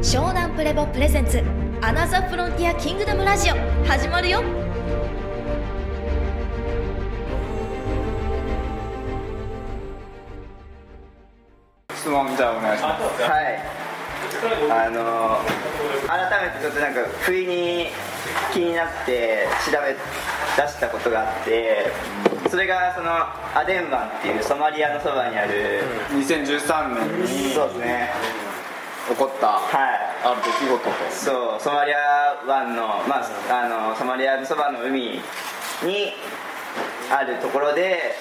湘南プレボプレゼンツアナザーフロンティアキングダムラジオ始まるよ。質問じゃあお願いします。はい。あの改めてちょっとなんか不意に気になって調べ出したことがあってそれがそのアデン湾っていうソマリアのそばにある、2013年にそうですね起こったはい。ある出来事と。そうソマリア湾の,、まあ、あのソマリアのそばの海にあるところで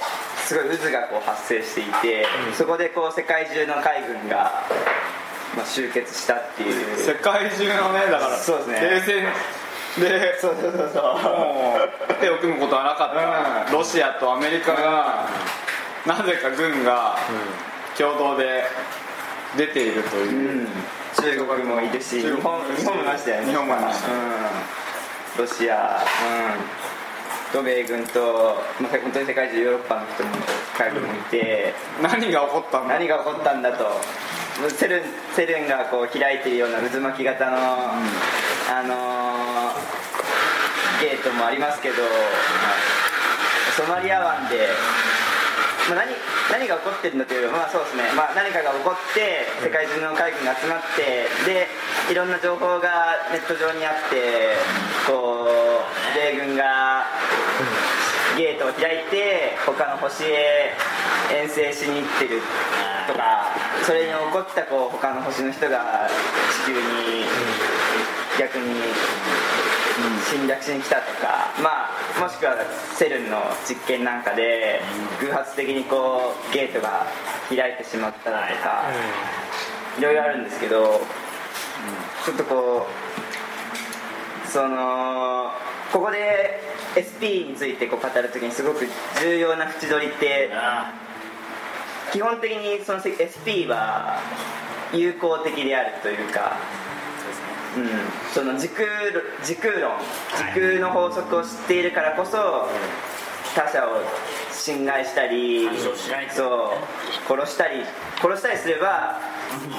すごい渦がこう発生していて、そこでこう世界中の海軍が、まあ、集結したっていう。世界中のねだからそうですね。停戦でそうそうそうそう。もう手を組むことはなかった、うん。ロシアとアメリカが、なぜか軍が共同で出ているという、うん。中国もいるし日本日本もいましたよね。日本もいまし。たうん、ロシア、うん、と米軍と、まあ、本当に世界中ヨーロッパの人も海軍もいて、何が起こったんだ何が起こったんだと。セルンセルンがこう開いているような渦巻き型の、あのーゲートもありますけど、ソマリア湾で、まあ、何何が起こってるんだというよりまあそうですね、まあ、何かが起こって世界中の海軍が集まってでいろんな情報がネット上にあってこう米軍がゲートを開いて他の星へ遠征しに行ってるとかそれに起こったこう他の星の人が地球に逆に侵略しに来たとかまあもしくはセルンの実験なんかで偶発的にこうゲートが開いてしまっただとかい。ろいろあるんですけどちょっとこうそのここで SP についてこう語るときにすごく重要な縁取りって基本的にその SP は友好的であるというか、うん、その時空時空論時空の法則を知っているからこそ他者を侵害したりそう殺したり殺したりすれば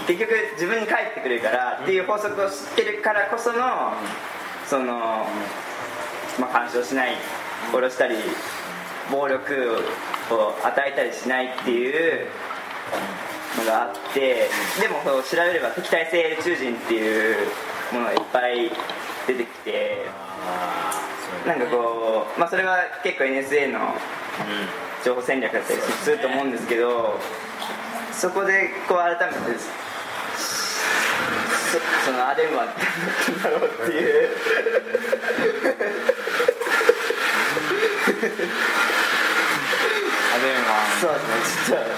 結局自分に返ってくるからっていう法則を知ってるからこそのその、まあ、干渉しない殺したり暴力を与えたりしないっていうのがあってでもそう調べれば敵対性宇宙人っていうものがいっぱい出てきてなんかこう、まあ、それは結構 NSA の情報戦略だったりすると思うんですけどそこでこう改めてそそのアデンは何だろうっていう アデンそうですね。ちょっと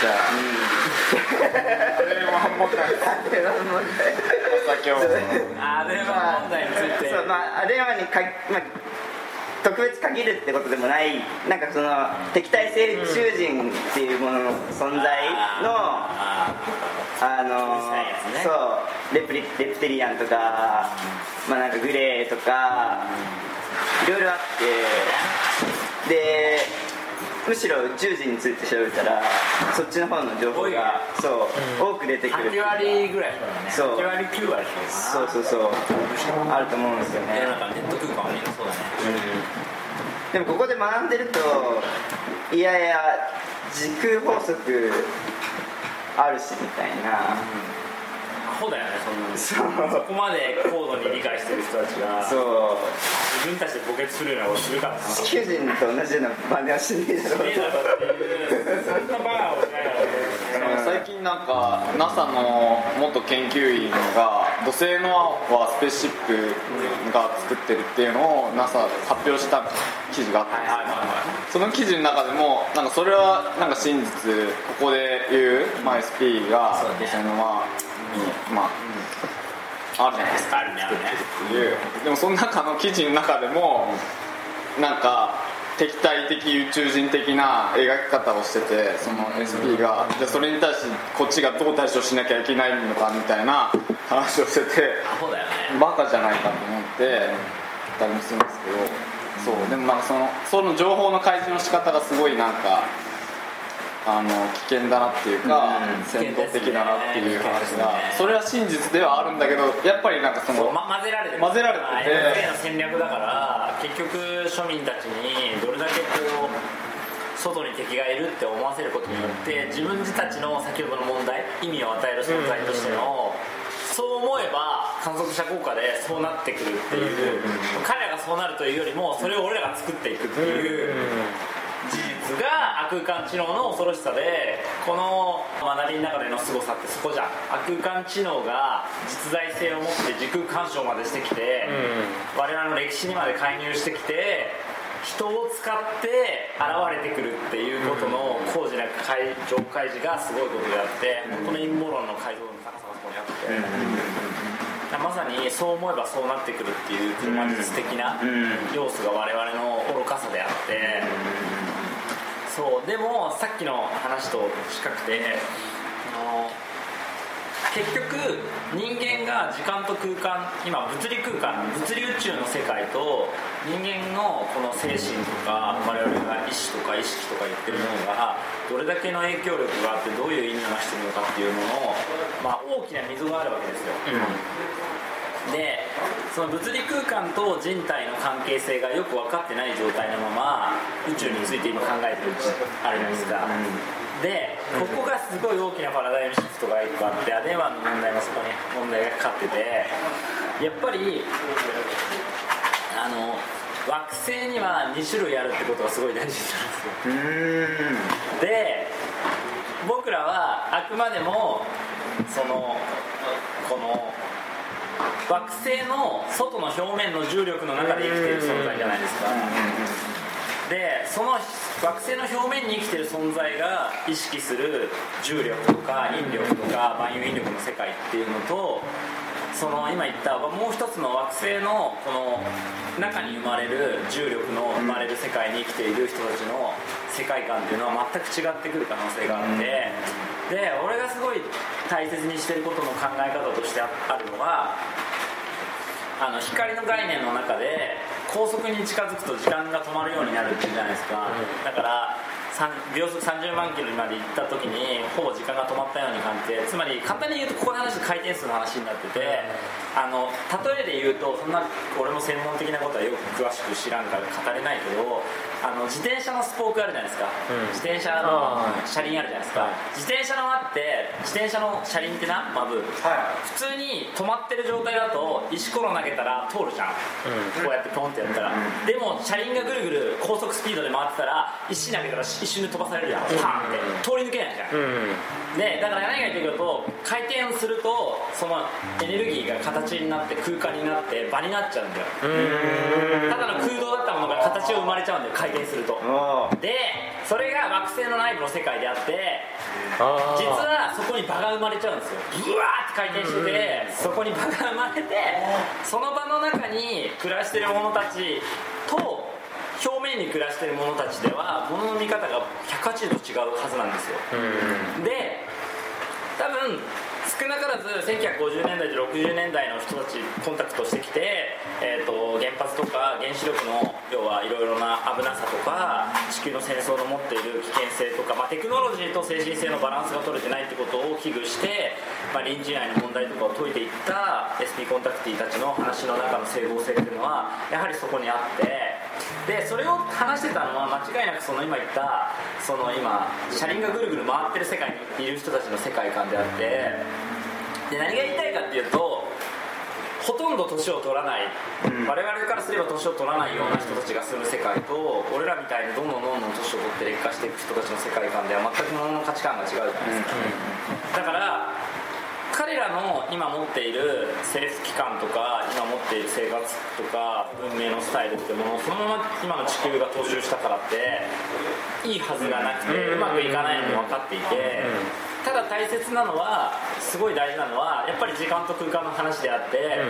じゃあ、アデンは問題アデンは問題お酒をあれは問題についてそうまあアデンにか、まあ、特別限るってことでもないなんかその敵対性宇宙人っていうものの存在の、ああのね。そうレプリレプテリアンとか、まあなんかグレーとか、いろいろあってでむしろ宇宙人について調べたらそっちの方の情報がそう、多く出てくる8割ぐらいだからね。そう。8割9割そうそうそう。あると思うんですよね。なんかネット空間はみんなそうだねでもここで学んでるといやいや時空法則あるしみたいな、アホだよねそんなの。そこまで高度に理解してる人たちがそう。自分たちで墓穴するようなことするからな。地球人と同じような真似はしねえだろうねえだろっていう。そんなバカをしないだろうね最近なんか NASA の元研究員が土星のはスペースシップが作ってるっていうのを NASA 発表した記事があったんですよ。その記事の中でもなんかそれはなんか真実ここで言う、まあ、SP がその輪にまああるじゃないですかあるね。あるね。っていうでもその中の記事の中でもなんか敵対的宇宙人的な描き方をしててその SP がじゃあそれに対してこっちがどう対処しなきゃいけないのかみたいな話をしててアホだよね。バカじゃないかと思ってたりもするんですけどそう。でもなんかそのその情報の開示の仕方がすごいなんかあの危険だなっていうか、うん。戦闘的だなっていう話が、ねそれは真実ではあるんだけどやっぱりなんかそのま、混ぜられてる。混ぜられてて。の戦略だから結局庶民たちにどれだけこう外に敵がいるって思わせることによって自分たちの先ほどの問題意味を与える存在としての、そう思えば観測者効果でそうなってくるっていう、彼らがそうなるというよりもそれを俺らが作っていくっていう事実が悪空間知能の恐ろしさでこの学びの中での凄さってそこじゃん。悪空間知能が実在性を持って時空干渉までしてきて、我々の歴史にまで介入してきて人を使って現れてくるっていうことの工事な解上開示がすごいことであって本当の陰謀論の解像度の高さがそこにあって、まさにそう思えばそうなってくるっていう車実的な要素が我々の愚かさであって、そうでもさっきの話と近くてあの結局人間が時間と空間今物理空間物理宇宙の世界と人間のこの精神とか我々が意志とか意識とか言ってるものがどれだけの影響力があってどういう意味を成してるのかっていうものを、まあ、大きな溝があるわけですよ、でその物理空間と人体の関係性がよく分かってない状態のまま宇宙について今考えてるあれなんですが、でここがすごい大きなパラダイムシフトが1個あってアデマンの問題もそこに問題がかかっててやっぱりあの惑星には2種類あるってことがすごい大事なんですよ。で僕らはあくまでもそのこの惑星の外の表面の重力の中で生きている存在じゃないですかでその惑星の表面に生きてる存在が意識する重力とか引力とか万有引力の世界っていうのとその今言ったもう一つの惑星のこの中に生まれる重力の生まれる世界に生きている人たちの世界観っていうのは全く違ってくる可能性があってで俺がすごい大切にしてることの考え方としてあるのはあの光の概念の中で高速に近づくと時間が止まるようになるっていうじゃないですか、だから秒速30万キロまで行った時にほぼ時間が止まったように感じてつまり簡単に言うとここの話回転数の話になってて、あの例えで言うとそんな俺も専門的なことはよく詳しく知らんから語れないけどあの自転車のスポークあるじゃないですか、自転車の車輪あるじゃないですか、自転車の輪って自転車の車輪ってなまず、普通に止まってる状態だと石ころ投げたら通るじゃん、こうやってポンってやったら、でも車輪がぐるぐる高速スピードで回ってたら石投げたら一瞬で飛ばされるじゃん。パンって。通り抜けないじゃん、でだから何が言ってくると回転するとそのエネルギーが形になって空間になって場になっちゃうんだよ。ただの空洞だったものが形を生まれちゃうんだよ回転すると。でそれが惑星の内部の世界であって実はそこに場が生まれちゃうんですよ。ブワーって回転しててそこに場が生まれてその場の中に暮らしてる者たちと表面に暮らしてる者たちでは物の見方が180度違うはずなんですよ。で多分少なからず1950年代と60年代の人たちコンタクトしてきて、えー、と原発とか原子力の要はいろいろな危なさとか地球の戦争の持っている危険性とか、まあ、テクノロジーと精神性のバランスが取れてないってことを危惧して、まあ、臨時内の問題とかを解いていった SP コンタクティーたちの話の中の整合性っていうのはやはりそこにあってでそれを話してたのは間違いなくその今言ったその今車輪がぐるぐる回ってる世界にいる人たちの世界観であってで何が言いたいかっていうとほとんど年を取らない、我々からすれば年を取らないような人たちが住む世界と俺らみたいにどんどんどんどん年を取って劣化していく人たちの世界観では全く物の価値観が違うじゃないですか、だから彼らの今持っている政府機関とか今持っている生活とか文明のスタイルってものをそのまま今の地球が踏襲したからっていいはずがなくてうまくいかないのも分かっていてただ大切なのはすごい大事なのはやっぱり時間と空間の話であって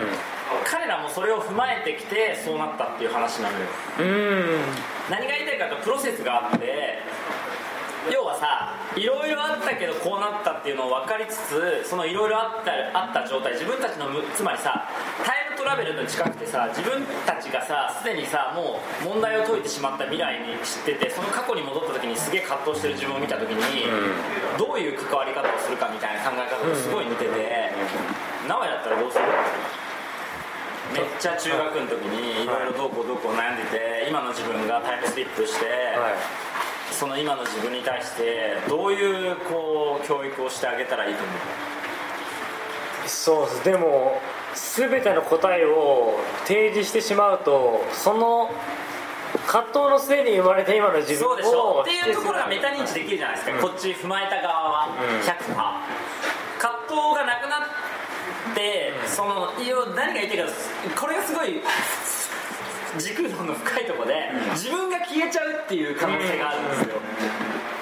彼らもそれを踏まえてきてそうなったっていう話なのよ。何が言いたいかとプロセスがあって要はさいろいろあったけどこうなったっていうのを分かりつつそのいろいろあったあった状態自分たちのむつまりさタイムトラベルと近くてさ自分たちがさすでにさもう問題を解いてしまった未来に知っててその過去に戻った時にすげえ葛藤してる自分を見た時に、どういう関わり方をするかみたいな考え方とすごい似てて、名古屋だったらどうする？めっちゃ中学の時にいろいろどうこうどうこう悩んでて今の自分がタイムスリップして、その今の自分に対してどういうこう教育をしてあげたらいいと思う？そうです。でも全ての答えを提示してしまうとその葛藤の末に生まれた今の自分をそうでしょ。っていうところがメタ認知できるじゃないですか、こっち踏まえた側はうん。100%、葛藤がなくなってそのいや何が言いたいかこれがすごい軸論の深いところで自分が消えちゃうっていう可能性があるんですよ。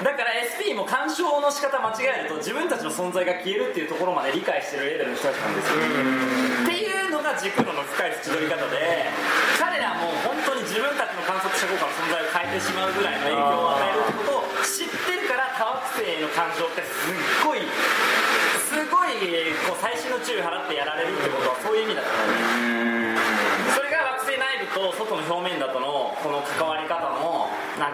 だから SP も干渉の仕方間違えると自分たちの存在が消えるっていうところまで理解してるレベルの人たちなんですよ。っていうのが軸論の深い縁取り方で彼らも本当に自分たちの観測者効果の存在を変えてしまうぐらいの影響を与えるってことを知ってるから多惑星への干渉ってすっごいすごいこう細心の注意払ってやられるってことはそういう意味だと思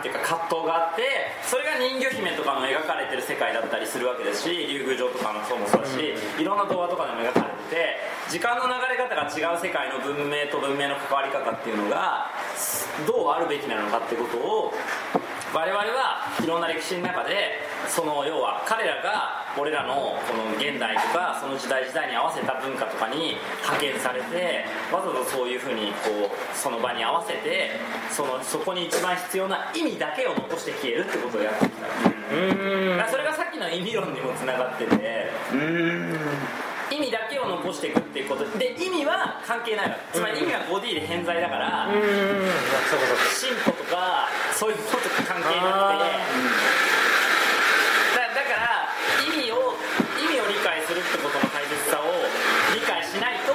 なんていうか葛藤があってそれが人魚姫とかの描かれてる世界だったりするわけですし竜宮城とかのそうもそうだし、いろんな動画とかでも描かれてて時間の流れ方が違う世界の文明と文明の関わり方っていうのがどうあるべきなのかってことを我々はいろんな歴史の中でその要は彼らが俺らのこの現代とかその時代時代に合わせた文化とかに派遣されてわざわざそういうふうにこうその場に合わせてそのそこに一番必要な意味だけを残して消えるってことをやってきたうーんそれがさっきの意味論にもつながってて意味だけを残していくっていうことで意味は関係ないわけ。つまり意味は 5D で偏在だから、進歩とかそういうことと関係なくて。だだから意味を意味を理解するってことの大切さを理解しないと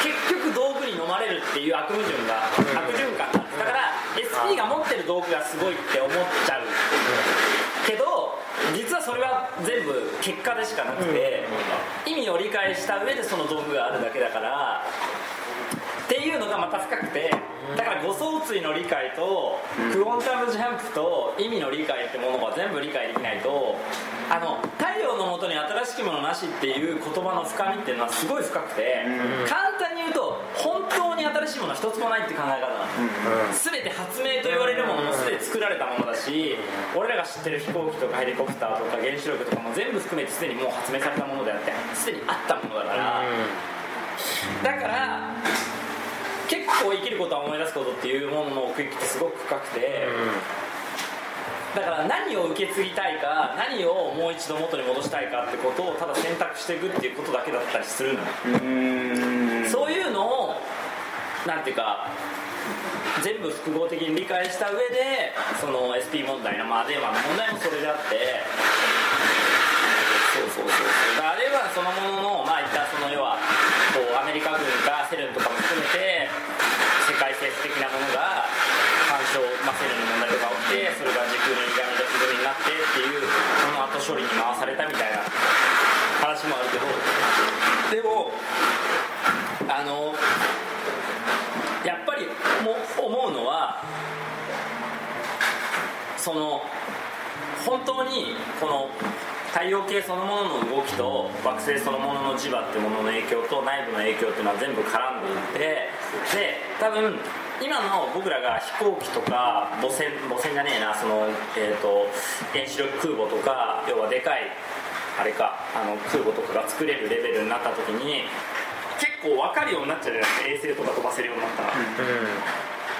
結局道具に飲まれるっていう悪矛盾が、悪循環なんですだから SP が持ってる道具がすごいって思っちゃう。けど実はそれは全部結果でしかなくて、意味を理解した上でその道具があるだけだからっていうのがまた深くてだから誤相対の理解とクォンタムジャンプと意味の理解ってものが全部理解できないとあの太陽のもとに新しきものなしっていう言葉の深みっていうのはすごい深くて簡単に言うと本当に新しいものは一つもないって考え方なんです全て発明と言われるものもすでに作られたものだし俺らが知ってる飛行機とかヘリコプターとか原子力とかも全部含めてすでにもう発明されたものであってすでにあったものだから。だから結構生きることは思い出すことっていうものの奥行きってすごく深くて、だから何を受け継ぎたいか何をもう一度元に戻したいかってことをただ選択していくっていうことだけだったりするのよ。そういうのをなんていうか全部複合的に理解した上でその SP 問題のまあ電話の問題もそれであってそうそうそうそう。だからレバンそのもののまあいったその要はこうアメリカ軍がセルンとかも含めて世界政府的なものが干渉、まあ、セルンの問題とか起きてそれが時空の歪みで不動になっていうその後処理に回されたみたいな話もあるけどでもあのやっぱりも思うのはその本当にこの太陽系そのものの動きと惑星そのものの磁場ってものの影響と内部の影響っていうのは全部絡んでいてで多分今の僕らが飛行機とか母船母船じゃねえなその、えー、と原子力空母とか要はでかいあれかあの空母とかが作れるレベルになった時に結構分かるようになっちゃうじゃないですか衛星とか飛ばせるようになったら。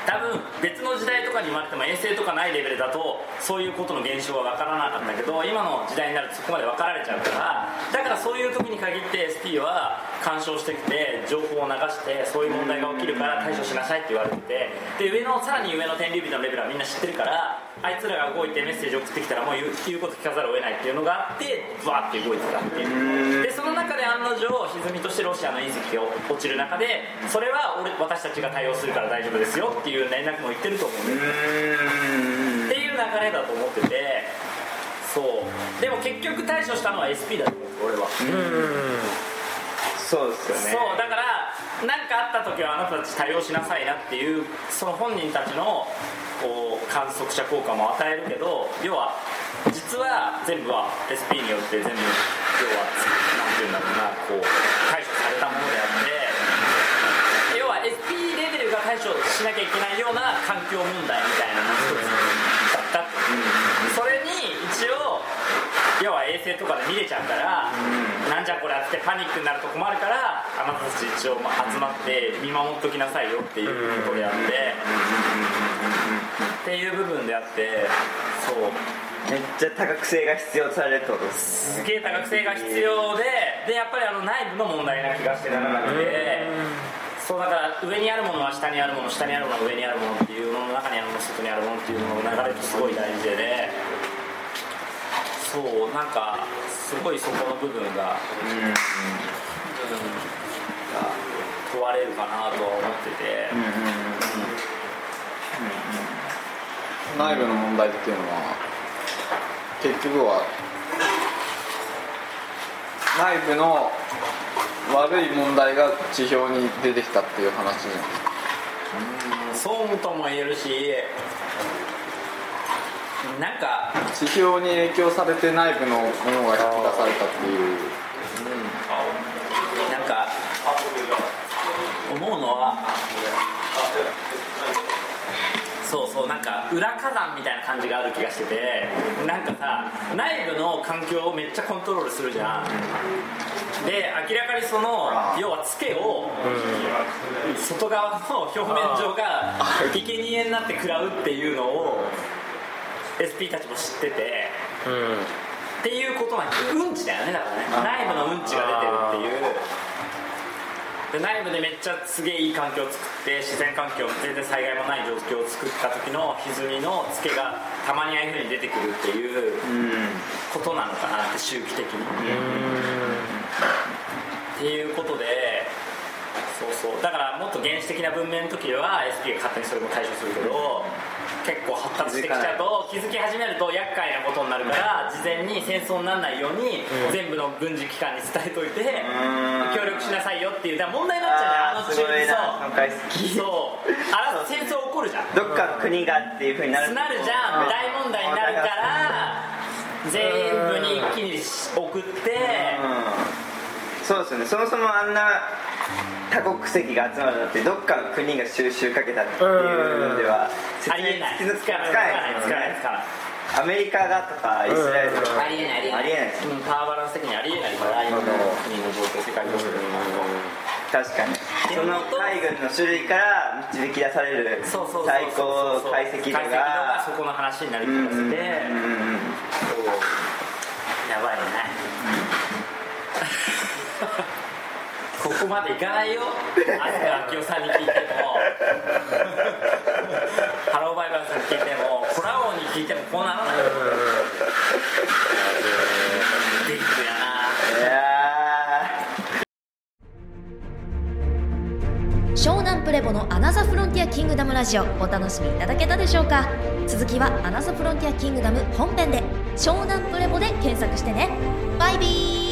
多分別の時代とかに生まれても衛星とかないレベルだとそういうことの現象は分からなかったけど今の時代になるとそこまで分かられちゃうからだからそういう時に限って SP は干渉してきて情報を流してそういう問題が起きるから対処しなさいって言われててで上のさらに上の天竜人のレベルはみんな知ってるからあいつらが動いてメッセージを送ってきたらもう言う言うこと聞かざるを得ないっていうのがあってバーって動いてたっていう。でその中で案の定歪みとしてロシアの隕石が落ちる中でそれは俺私たちが対応するから大丈夫ですよっていう連絡も言ってると思うんですっていう流れだと思っててそう。でも結局対処したのは SP だと思う俺は、そうですよね。そうだから何かあった時はあなたたち対応しなさいなっていうその本人たちのこう観測者効果も与えるけど要は実は全部は SP によって全部要はなんていうんだろうなこう対処されたものであって要は SP レベルが対処しなきゃいけないような環境問題みたいなの一つだったってそれ要は衛星とかで見れちゃうから、なんじゃこれあってパニックになると困るからあなたたち一応まあ集まって見守っときなさいよっていうことであって、っていう部分であってそう。めっちゃ多角性が必要とされるってこと。ですすげえ多角性が必要ででやっぱりあの内部の問題な気がしてならなくてそうだから上にあるものは下にあるもの下にあるものは上にあるものっていうものの中にあるもの外にあるものっていうものの流れとすごい大事でそうなんかすごいそこの部分が、うん問われるかなとは思ってて、内部の問題っていうのは結局は内部の悪い問題が地表に出てきたっていう話じゃないですかとも言えるしなんか地表に影響されて内部のものが引き出されたっていう。なんか思うのはそうそうなんか裏火山みたいな感じがある気がしててなんかさ内部の環境をめっちゃコントロールするじゃん。で明らかにその要はツケを外側の表面上が生贄になって食らうっていうのを SP たちも知っててっていうことなんですうんちだよねだからね。内部のうんちが出てるっていう。で内部でめっちゃすげえいい環境を作って自然環境全然災害もない状況を作った時の歪みのツケがたまにああいうふうに出てくるっていうことなのかなって周期的に。っていうことでそうそう。だからもっと原始的な文明の時は SP が勝手にそれも対処するけど結構発達してきちゃうと気づき始めると厄介なことになるから事前に戦争にならないように全部の軍事機関に伝えといて協力しなさいよっていうだから問題になっちゃうじゃんあのすごいな。今回好き。そう。あら戦争起こるじゃん。どっかの国がっていうふうになる。なるじゃん。大問題になるから全部に一気に送って。そうですよね。そもそもあんな多国籍が集まるのってどっかの国が収集かけたっていうのではありえない説明つかつかない。ないつかない。つかないつかないアメリカがとかイスラエルとかありえない。ありえないですうん、パワーバランス的にありえない。から今の国の状況世界情勢で確かに。その海軍の種類から導き出される最高解析度ががそこの話になりうんうんうん気がしてやばいねここまでいかないよ飛鳥明夫さんに聞いてもハローバイバーさんに聞いてもコラオに聞いてもこうならないよディープやな。いや湘南プレボのアナザフロンティアキングダムラジオお楽しみいただけたでしょうか？続きはアナザフロンティアキングダム本編で。湘南プレボで検索してね。バイビー。